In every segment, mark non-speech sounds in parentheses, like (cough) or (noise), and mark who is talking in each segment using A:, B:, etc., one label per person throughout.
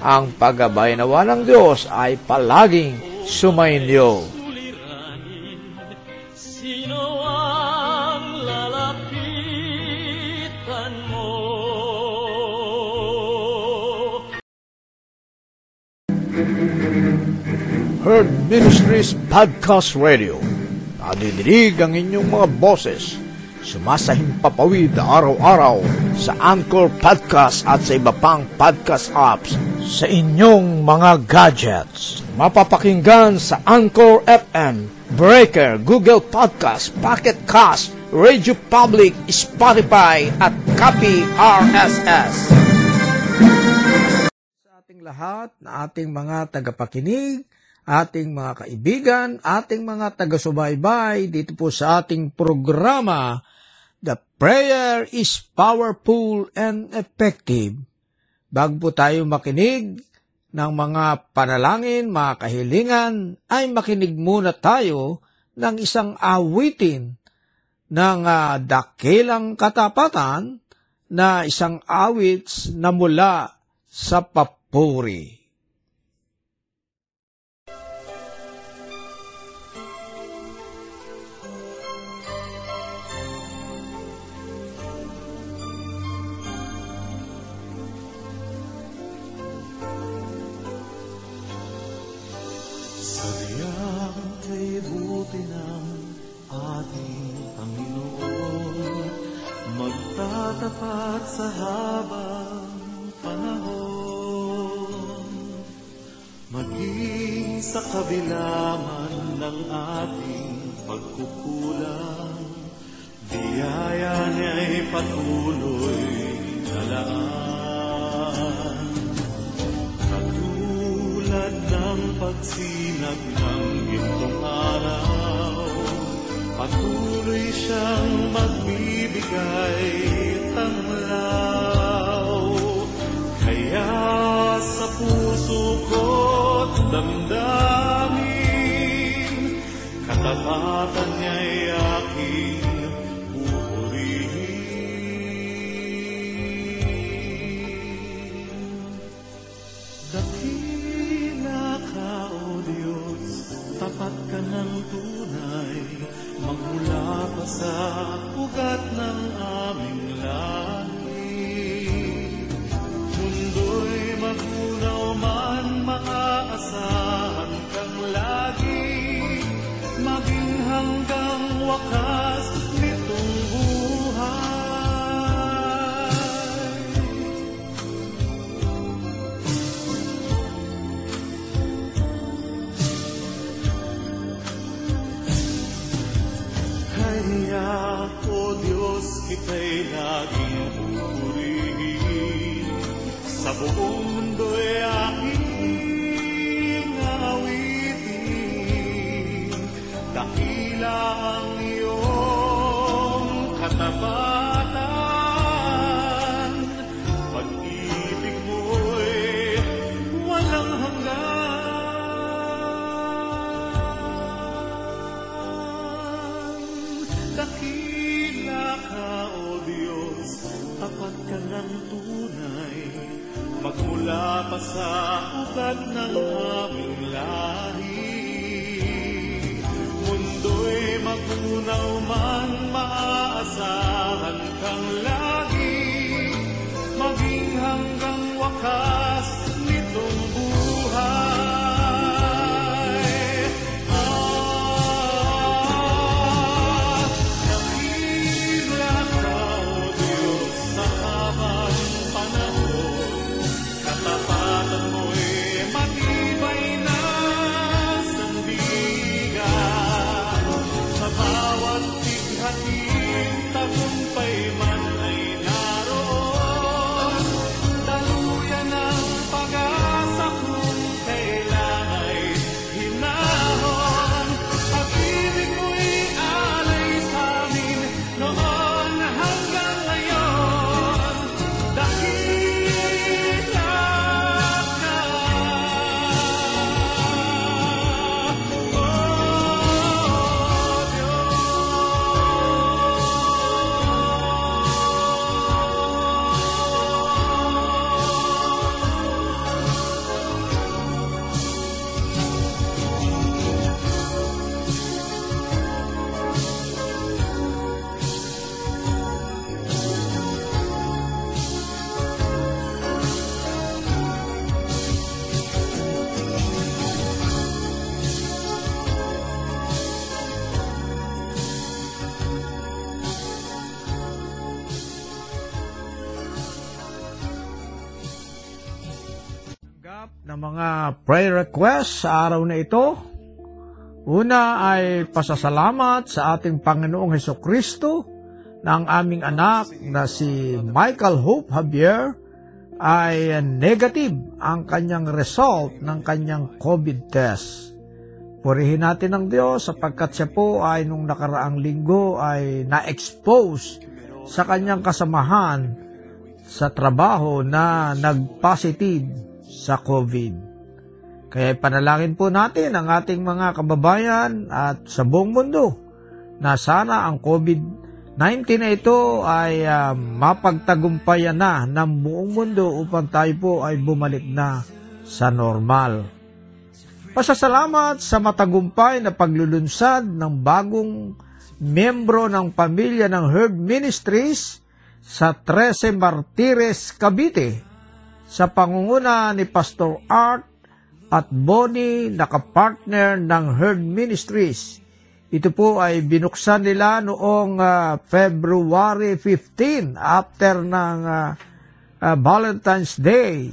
A: ang paggabay nawa ng Diyos ay palaging sumainyo.
B: Sino ang lalapitan mo?
A: Herd Ministries Podcast Radio. Nadidinig ang inyong mga boses. Sumasahimpapawid araw-araw sa Anchor Podcast at sa iba pang podcast apps sa inyong mga gadgets. Mapapakinggan sa Anchor FM, Breaker, Google Podcast, Pocket Cast, Radio Public, Spotify at Copy RSS. Sa ating lahat na ating mga tagapakinig, ating mga kaibigan, ating mga taga-subaybay dito po sa ating programa The prayer is powerful and effective. Bago po tayo makinig ng mga panalangin, mga kahilingan, ay makinig muna tayo ng isang awitin ng uh, dakilang katapatan na isang awit na mula sa papuri.
B: Magtatapat sa habang panahon. Maging sa kabila man ng ating pagkukulang Biyaya niya'y patuloy na laan. Katulad ng pagsinag ng gintong araw Patuloy siyang magbibigay Katapatan Sa Magmula pa sa ugat ng aming lahi. Mundo'y magunaw man, maaasahan kang lagi. Maging hanggang wakas
A: ng mga prayer requests sa araw na ito. Una ay pasasalamat sa ating Panginoong Heso Kristo na ang aming anak na si Michael Hope Javier ay negative ang kanyang result ng kanyang COVID test. Purihin natin ang Diyos sapagkat siya po ay nung nakaraang linggo ay na-expose sa kanyang kasamahan sa trabaho na nag-positive sa COVID. Kaya panalangin po natin ang ating mga kababayan at sa buong mundo na sana ang COVID-19 na ito ay ah, mapagtagumpayan na ng buong mundo upang tayo po ay bumalik na sa normal. Pasasalamat sa matagumpay na paglulunsad ng bagong membro ng pamilya ng Herb Ministries sa 13 Martires, Cavite sa pangunguna ni Pastor Art at Bonnie na kapartner ng Herd Ministries. Ito po ay binuksan nila noong ah, February 15 after ng ah, ah, Valentine's Day.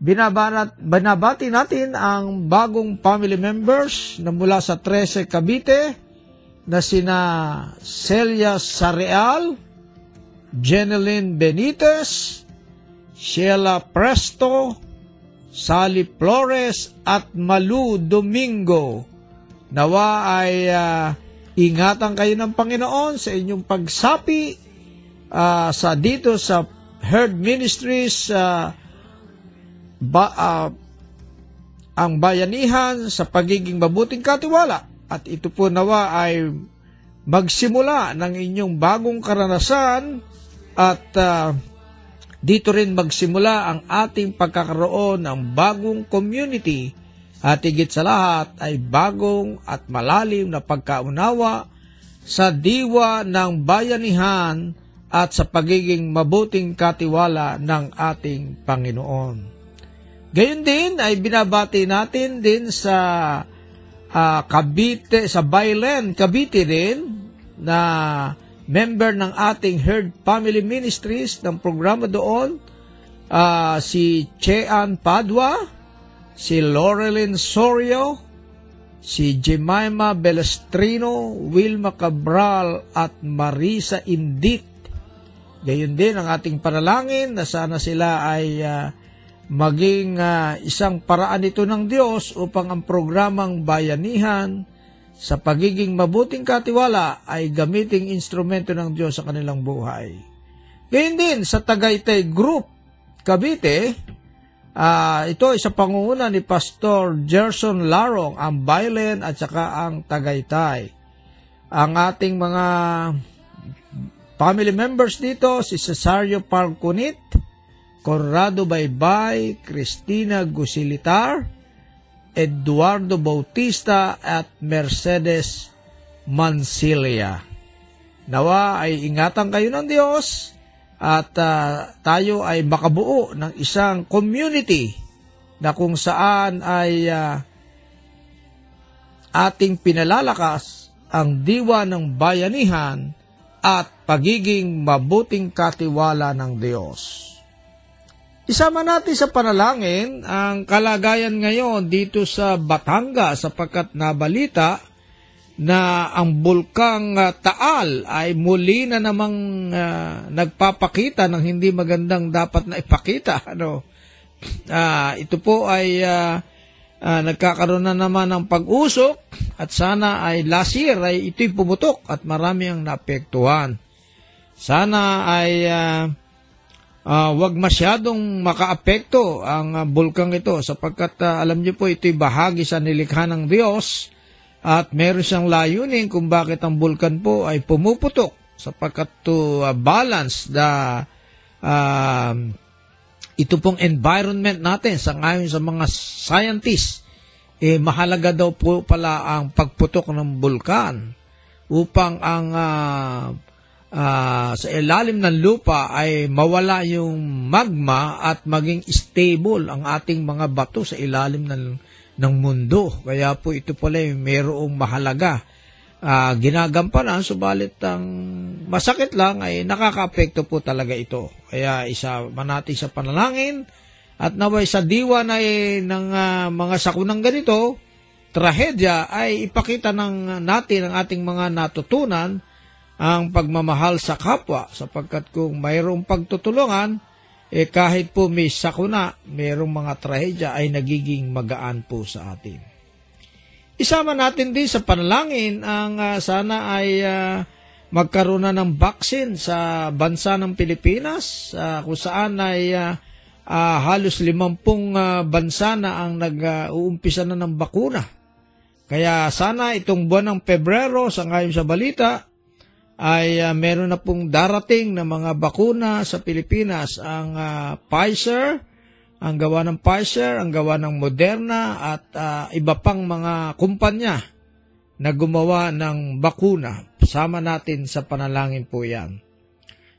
A: Binabanat, binabati natin ang bagong family members na mula sa 13 Cavite na sina Celia Sareal, Jeneline Benitez, Sheila Presto, Sally Flores at Malu Domingo. Nawa ay ah, ingatan kayo ng Panginoon sa inyong pagsapi ah, sa dito sa Herd Ministries ah, ba, ah, ang bayanihan sa pagiging mabuting katiwala at ito po nawa ay magsimula ng inyong bagong karanasan at ah, dito rin magsimula ang ating pagkakaroon ng bagong community at higit sa lahat ay bagong at malalim na pagkaunawa sa diwa ng bayanihan at sa pagiging mabuting katiwala ng ating Panginoon. Gayon din ay binabati natin din sa ah, Cavite, sa Bailen, Cavite din na member ng ating Herd Family Ministries ng programa doon, ah, si Chean Padua, si Laurelyn Sorio, si Jemima Belestrino, Wilma Cabral at Marisa Indit. Gayon din ang ating panalangin na sana sila ay ah, maging ah, isang paraan ito ng Diyos upang ang programang bayanihan sa pagiging mabuting katiwala ay gamiting instrumento ng Diyos sa kanilang buhay. Gayon din sa Tagaytay Group Cavite, ah, ito ay sa pangunguna ni Pastor Gerson Larong, ang Bailen at saka ang Tagaytay. ang ating mga family members dito, si Cesario Parcunit, Corrado Baybay, Cristina Gusilitar, Eduardo Bautista at Mercedes Mancilia. Nawa ay ingatan kayo ng Diyos at uh, tayo ay makabuo ng isang community na kung saan ay uh, ating pinalalakas ang diwa ng bayanihan at pagiging mabuting katiwala ng Diyos. Isama natin sa panalangin ang kalagayan ngayon dito sa Batangas sapagkat nabalita na ang bulkang uh, Taal ay muli na namang uh, nagpapakita ng hindi magandang dapat na ipakita. (laughs) Ano? Uh, ito po ay uh, uh, nagkakaroon na naman ng pag-usok at sana ay last year ay ito'y pumutok at marami ang naapektuhan. Sana ay uh, uh, wag masyadong makaapekto ang uh, bulkang ito sapagkat uh, alam niyo po ito'y bahagi sa nilikha ng Diyos at meron siyang layunin kung bakit ang bulkan po ay pumuputok sapagkat to uh, balance the uh, ito pong environment natin sa ngayon sa mga scientists eh mahalaga daw po pala ang pagputok ng bulkan upang ang uh, uh, sa ilalim ng lupa ay mawala yung magma at maging stable ang ating mga bato sa ilalim ng, ng mundo. Kaya po ito pala yung mayroong mahalaga. Uh, ginagampanan, subalit ang masakit lang ay nakaka-apekto po talaga ito. Kaya isa manati sa panalangin at naway sa diwa na eh, ng uh, mga sakunang ganito, trahedya ay ipakita ng natin ang ating mga natutunan ang pagmamahal sa kapwa sapagkat kung mayroong pagtutulungan, eh kahit po may sakuna, mayroong mga trahedya ay nagiging magaan po sa atin. Isama natin din sa panalangin ang uh, sana ay uh, magkaroon na ng vaccine sa bansa ng Pilipinas uh, kung saan ay uh, uh, halos limampung uh, bansa na ang nag-uumpisa na ng bakuna. Kaya sana itong buwan ng Pebrero, sa ngayon sa balita, ay uh, meron na pong darating na mga bakuna sa Pilipinas. Ang uh, Pfizer, ang gawa ng Pfizer, ang gawa ng Moderna at uh, iba pang mga kumpanya na gumawa ng bakuna. Sama natin sa panalangin po yan.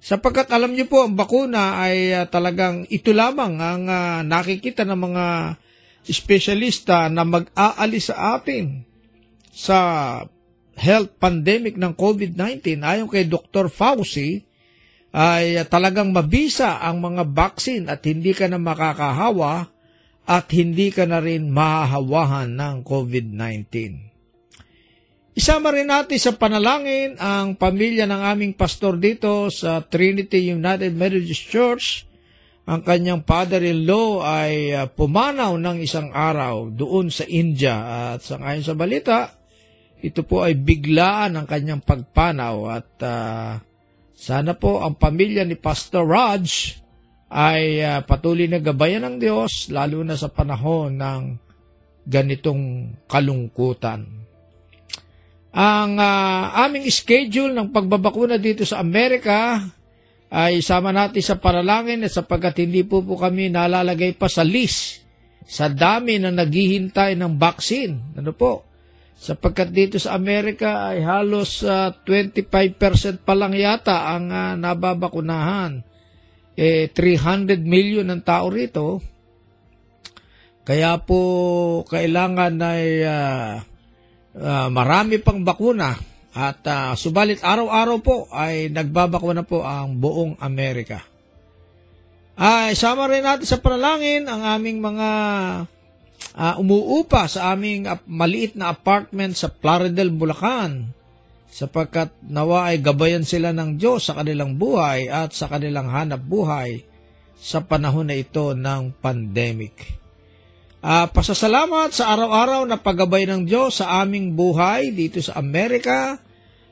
A: Sapagkat alam niyo po, ang bakuna ay uh, talagang ito lamang ang uh, nakikita ng mga espesyalista na mag-aalis sa atin sa health pandemic ng COVID-19, ayon kay Dr. Fauci, ay talagang mabisa ang mga vaccine at hindi ka na makakahawa at hindi ka na rin mahahawahan ng COVID-19. Isama rin natin sa panalangin ang pamilya ng aming pastor dito sa Trinity United Methodist Church. Ang kanyang father-in-law ay uh, pumanaw ng isang araw doon sa India at sa ngayon sa balita, ito po ay biglaan ang kanyang pagpanaw at uh, sana po ang pamilya ni Pastor Raj ay uh, patuloy na gabayan ng Diyos lalo na sa panahon ng ganitong kalungkutan. Ang uh, aming schedule ng pagbabakuna dito sa Amerika ay sama natin sa paralangin at sapagkat hindi po po kami nalalagay pa sa list sa dami na naghihintay ng vaccine. Ano po? Sapagkat dito sa Amerika ay halos uh, ah, 25% pa lang yata ang uh, nababakunahan. Eh, 300 million ng tao rito. Kaya po kailangan ay uh, uh, marami pang bakuna at uh, subalit araw-araw po ay nagbabakuna po ang buong Amerika. Ay, sama rin natin sa panalangin ang aming mga uh, umuupa sa aming ap- maliit na apartment sa Plaridel, Bulacan sapagkat nawa ay gabayan sila ng Diyos sa kanilang buhay at sa kanilang hanap buhay sa panahon na ito ng pandemic. Uh, pasasalamat sa araw-araw na paggabay ng Diyos sa aming buhay dito sa Amerika.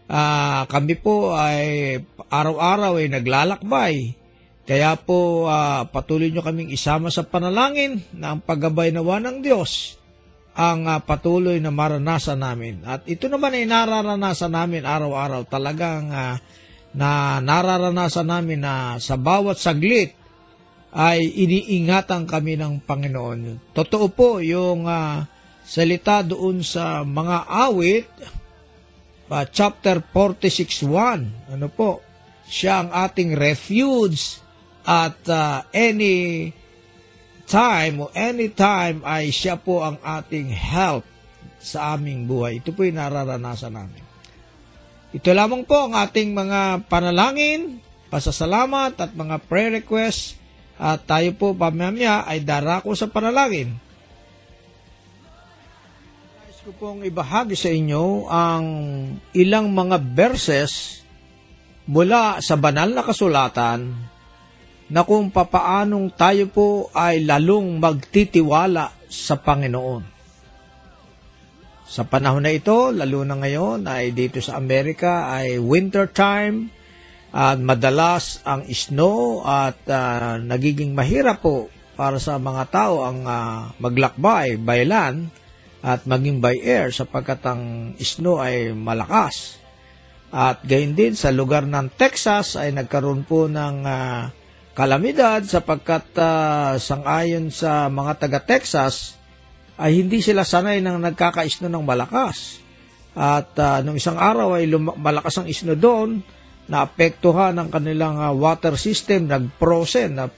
A: Uh, kami po ay araw-araw ay naglalakbay kaya po uh, patuloy nyo kaming isama sa panalangin na ang paggabay nawa ng Diyos ang ah, patuloy na maranasan namin. At ito naman ay nararanasan namin araw-araw. Talagang ah, na nararanasan namin na sa bawat saglit ay iniingatan kami ng Panginoon. Totoo po yung ah, salita doon sa mga awit, ah, chapter 46.1. Ano po? Siya ang ating refuge at ah, any time o any time ay siya po ang ating help sa aming buhay. Ito po yung nararanasan namin. Ito lamang po ang ating mga panalangin, pasasalamat at mga prayer requests at tayo po pamamaya ay darako sa panalangin. Nais ko pong ibahagi sa inyo ang ilang mga verses mula sa banal na kasulatan na kung papaanong tayo po ay lalong magtitiwala sa Panginoon. Sa panahon na ito, lalo na ngayon ay dito sa Amerika ay winter time at madalas ang snow at ah, nagiging mahirap po para sa mga tao ang ah, maglakbay by land at maging by air sapagkat ang snow ay malakas. At gayon din sa lugar ng Texas ay nagkaroon po ng ah, kalamidad sapagkat uh, sangayon sa mga taga-Texas ay hindi sila sanay nang nagkaka-isno ng malakas. At uh, nung isang araw ay lum- malakas ang isno doon, naapektuhan ang kanilang uh, water system, nag-frozen na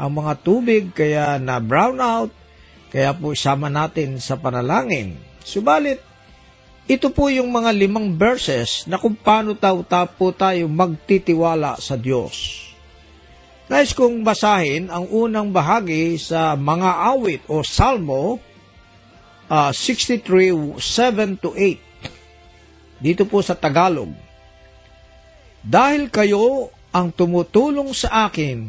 A: ang mga tubig, kaya na brown out, kaya po isama natin sa panalangin. Subalit, ito po yung mga limang verses na kung paano tayo, po tayo magtitiwala sa Diyos. Nais kong basahin ang unang bahagi sa mga awit o salmo uh, 63, 7 to 8. Dito po sa Tagalog. Dahil kayo ang tumutulong sa akin,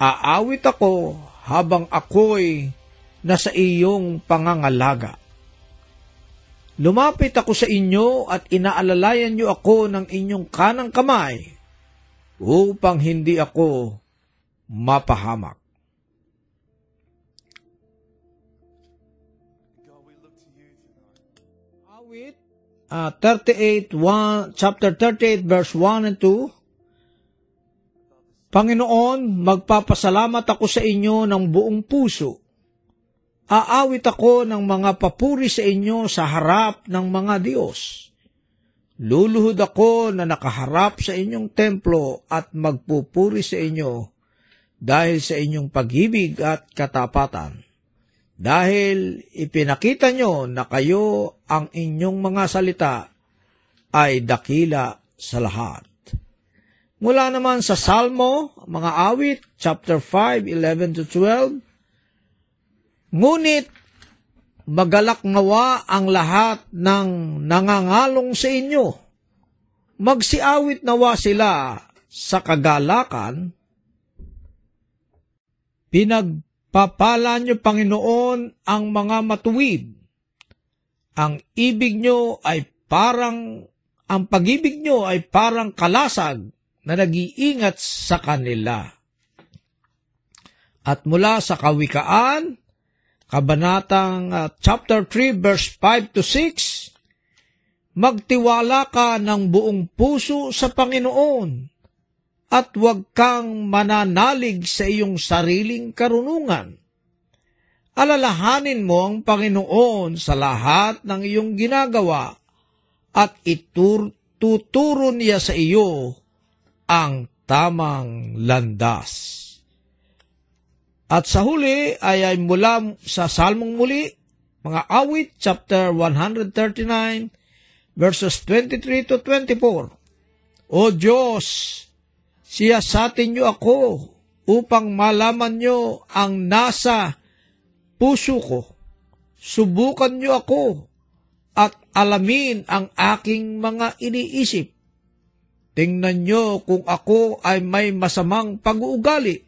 A: aawit ako habang ako'y nasa iyong pangangalaga. Lumapit ako sa inyo at inaalalayan niyo ako ng inyong kanang kamay upang hindi ako mapahamak. Awit uh, 38, 1, chapter 38, verse 1 and 2. Panginoon, magpapasalamat ako sa inyo ng buong puso. Aawit ako ng mga papuri sa inyo sa harap ng mga Diyos. Luluhod ako na nakaharap sa inyong templo at magpupuri sa inyo dahil sa inyong pag-ibig at katapatan. Dahil ipinakita nyo na kayo ang inyong mga salita ay dakila sa lahat. Mula naman sa Salmo, mga awit, chapter 5, 11 to 12, Ngunit magalak nawa ang lahat ng nangangalong sa inyo. Magsiawit nawa sila sa kagalakan. Pinagpapala niyo, Panginoon, ang mga matuwid. Ang ibig niyo ay parang, ang pag-ibig niyo ay parang kalasag na nag-iingat sa kanila. At mula sa kawikaan, Kabanatang uh, chapter 3 verse 5 to 6, Magtiwala ka ng buong puso sa Panginoon at huwag kang mananalig sa iyong sariling karunungan. Alalahanin mo ang Panginoon sa lahat ng iyong ginagawa at ituturo niya sa iyo ang tamang landas. At sa huli ay, ay mula sa Salmong muli, mga awit, chapter 139, verses 23 to 24. O Diyos, siya sa niyo ako upang malaman niyo ang nasa puso ko. Subukan niyo ako at alamin ang aking mga iniisip. Tingnan niyo kung ako ay may masamang pag-uugali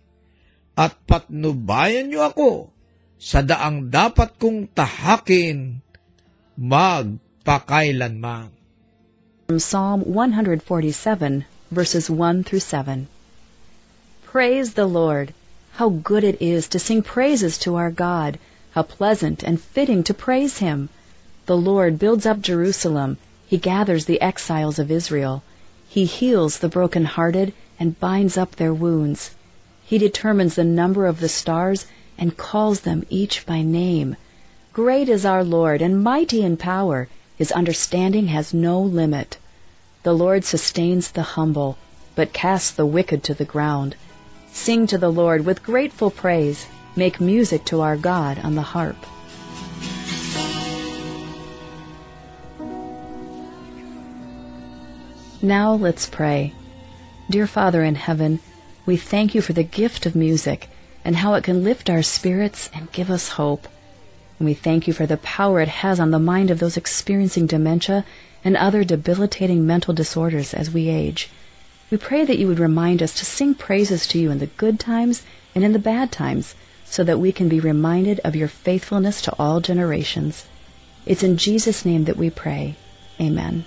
A: at patnubayan niyo ako sa daang dapat kong tahakin magpakailanman.
C: From Psalm 147, verses 1 through 7. Praise the Lord! How good it is to sing praises to our God! How pleasant and fitting to praise him! The Lord builds up Jerusalem. He gathers the exiles of Israel. He heals the broken-hearted and binds up their wounds. He determines the number of the stars and calls them each by name. Great is our Lord and mighty in power. His understanding has no limit. The Lord sustains the humble, but casts the wicked to the ground. Sing to the Lord with grateful praise. Make music to our God on the harp. Now let's pray. Dear Father in heaven, we thank you for the gift of music and how it can lift our spirits and give us hope. And we thank you for the power it has on the mind of those experiencing dementia and other debilitating mental disorders as we age. We pray that you would remind us to sing praises to you in the good times and in the bad times so that we can be reminded of your faithfulness to all generations. It's in Jesus' name that we pray. Amen.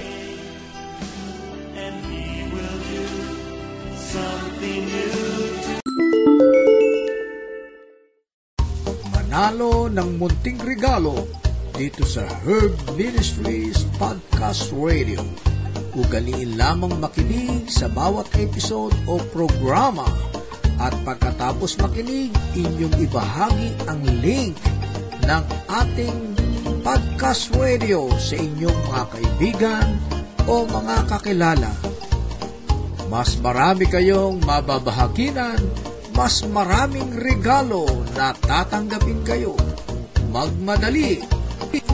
A: Munting regalo dito sa Herb Ministries Podcast Radio. Ugaliin lamang makinig sa bawat episode o programa at pagkatapos makinig, inyong ibahagi ang link ng ating podcast radio sa inyong mga kaibigan o mga kakilala. Mas marami kayong mababahaginan mas maraming regalo na tatanggapin kayo. Magmadali!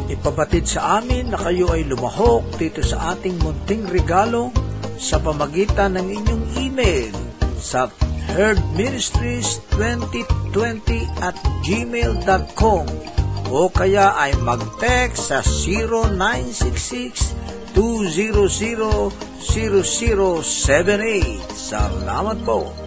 A: Ipabatid sa amin na kayo ay lumahok dito sa ating munting regalo sa pamagitan ng inyong email sa herdministries2020 at gmail.com o kaya ay mag-text sa 0966 200 0078. Salamat po!